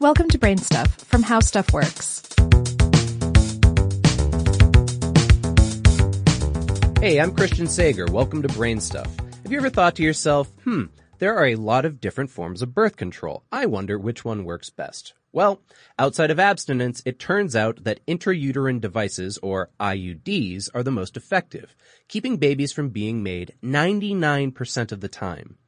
Welcome to Brain Stuff from How Stuff Works. Hey, I'm Christian Sager. Welcome to Brain Stuff. Have you ever thought to yourself, hmm, there are a lot of different forms of birth control. I wonder which one works best. Well, outside of abstinence, it turns out that intrauterine devices, or IUDs, are the most effective, keeping babies from being made 99% of the time.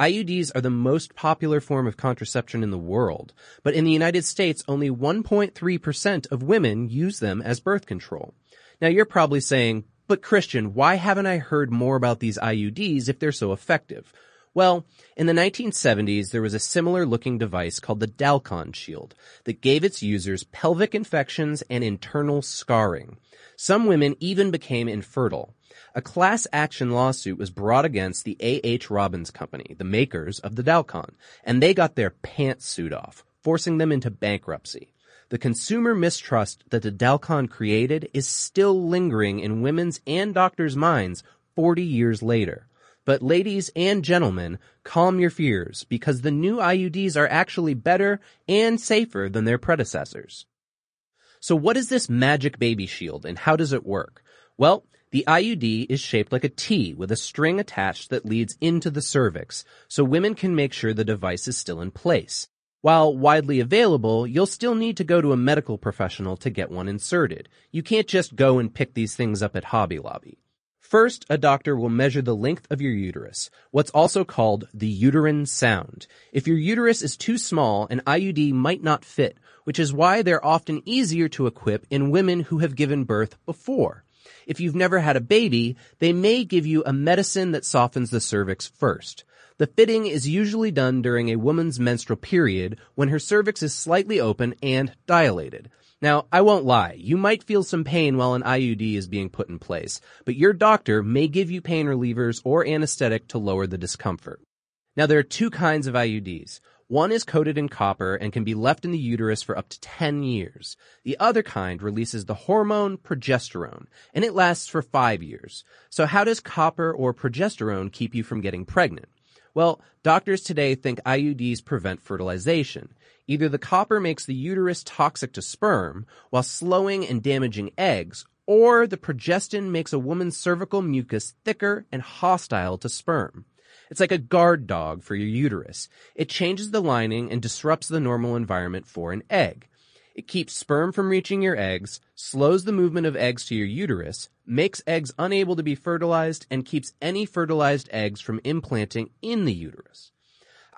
IUDs are the most popular form of contraception in the world, but in the United States, only 1.3% of women use them as birth control. Now you're probably saying, but Christian, why haven't I heard more about these IUDs if they're so effective? Well, in the 1970s, there was a similar looking device called the Dalkon Shield that gave its users pelvic infections and internal scarring. Some women even became infertile. A class action lawsuit was brought against the A.H. Robins Company, the makers of the Dalkon, and they got their pants suit off, forcing them into bankruptcy. The consumer mistrust that the Dalkon created is still lingering in women's and doctors' minds 40 years later. But ladies and gentlemen, calm your fears because the new IUDs are actually better and safer than their predecessors. So what is this magic baby shield and how does it work? Well, the IUD is shaped like a T with a string attached that leads into the cervix, so women can make sure the device is still in place. While widely available, you'll still need to go to a medical professional to get one inserted. You can't just go and pick these things up at Hobby Lobby. First, a doctor will measure the length of your uterus, what's also called the uterine sound. If your uterus is too small, an IUD might not fit, which is why they're often easier to equip in women who have given birth before. If you've never had a baby, they may give you a medicine that softens the cervix first. The fitting is usually done during a woman's menstrual period when her cervix is slightly open and dilated. Now, I won't lie, you might feel some pain while an IUD is being put in place, but your doctor may give you pain relievers or anesthetic to lower the discomfort. Now, there are two kinds of IUDs. One is coated in copper and can be left in the uterus for up to 10 years. The other kind releases the hormone progesterone, and it lasts for 5 years. So how does copper or progesterone keep you from getting pregnant? Well, doctors today think IUDs prevent fertilization. Either the copper makes the uterus toxic to sperm while slowing and damaging eggs, or the progestin makes a woman's cervical mucus thicker and hostile to sperm. It's like a guard dog for your uterus. It changes the lining and disrupts the normal environment for an egg. It keeps sperm from reaching your eggs, slows the movement of eggs to your uterus, makes eggs unable to be fertilized, and keeps any fertilized eggs from implanting in the uterus.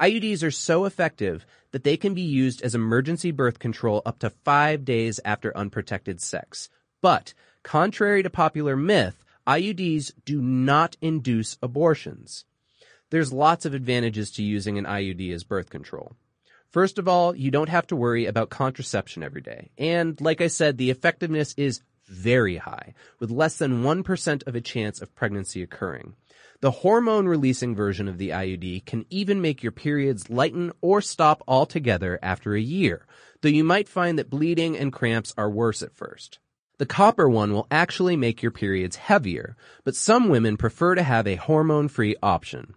IUDs are so effective that they can be used as emergency birth control up to five days after unprotected sex. But, contrary to popular myth, IUDs do not induce abortions there's lots of advantages to using an IUD as birth control. First of all, you don't have to worry about contraception every day. And like I said, the effectiveness is very high, with less than 1% of a chance of pregnancy occurring. The hormone releasing version of the IUD can even make your periods lighten or stop altogether after a year, though you might find that bleeding and cramps are worse at first. The copper one will actually make your periods heavier, but some women prefer to have a hormone-free option.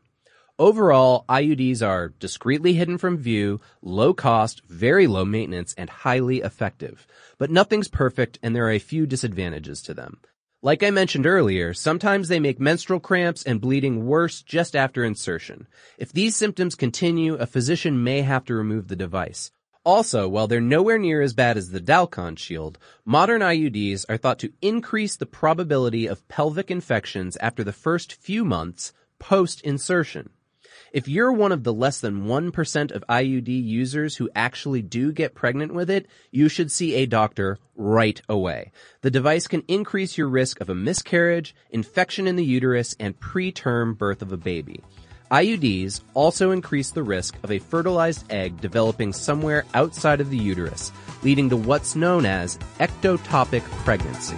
Overall, IUDs are discreetly hidden from view, low cost, very low maintenance, and highly effective. But nothing's perfect and there are a few disadvantages to them. Like I mentioned earlier, sometimes they make menstrual cramps and bleeding worse just after insertion. If these symptoms continue, a physician may have to remove the device. Also, while they're nowhere near as bad as the Dalkon shield, modern IUDs are thought to increase the probability of pelvic infections after the first few months post-insertion. If you're one of the less than 1% of IUD users who actually do get pregnant with it, you should see a doctor right away. The device can increase your risk of a miscarriage, infection in the uterus, and preterm birth of a baby. IUDs also increase the risk of a fertilized egg developing somewhere outside of the uterus, leading to what's known as ectopic pregnancy.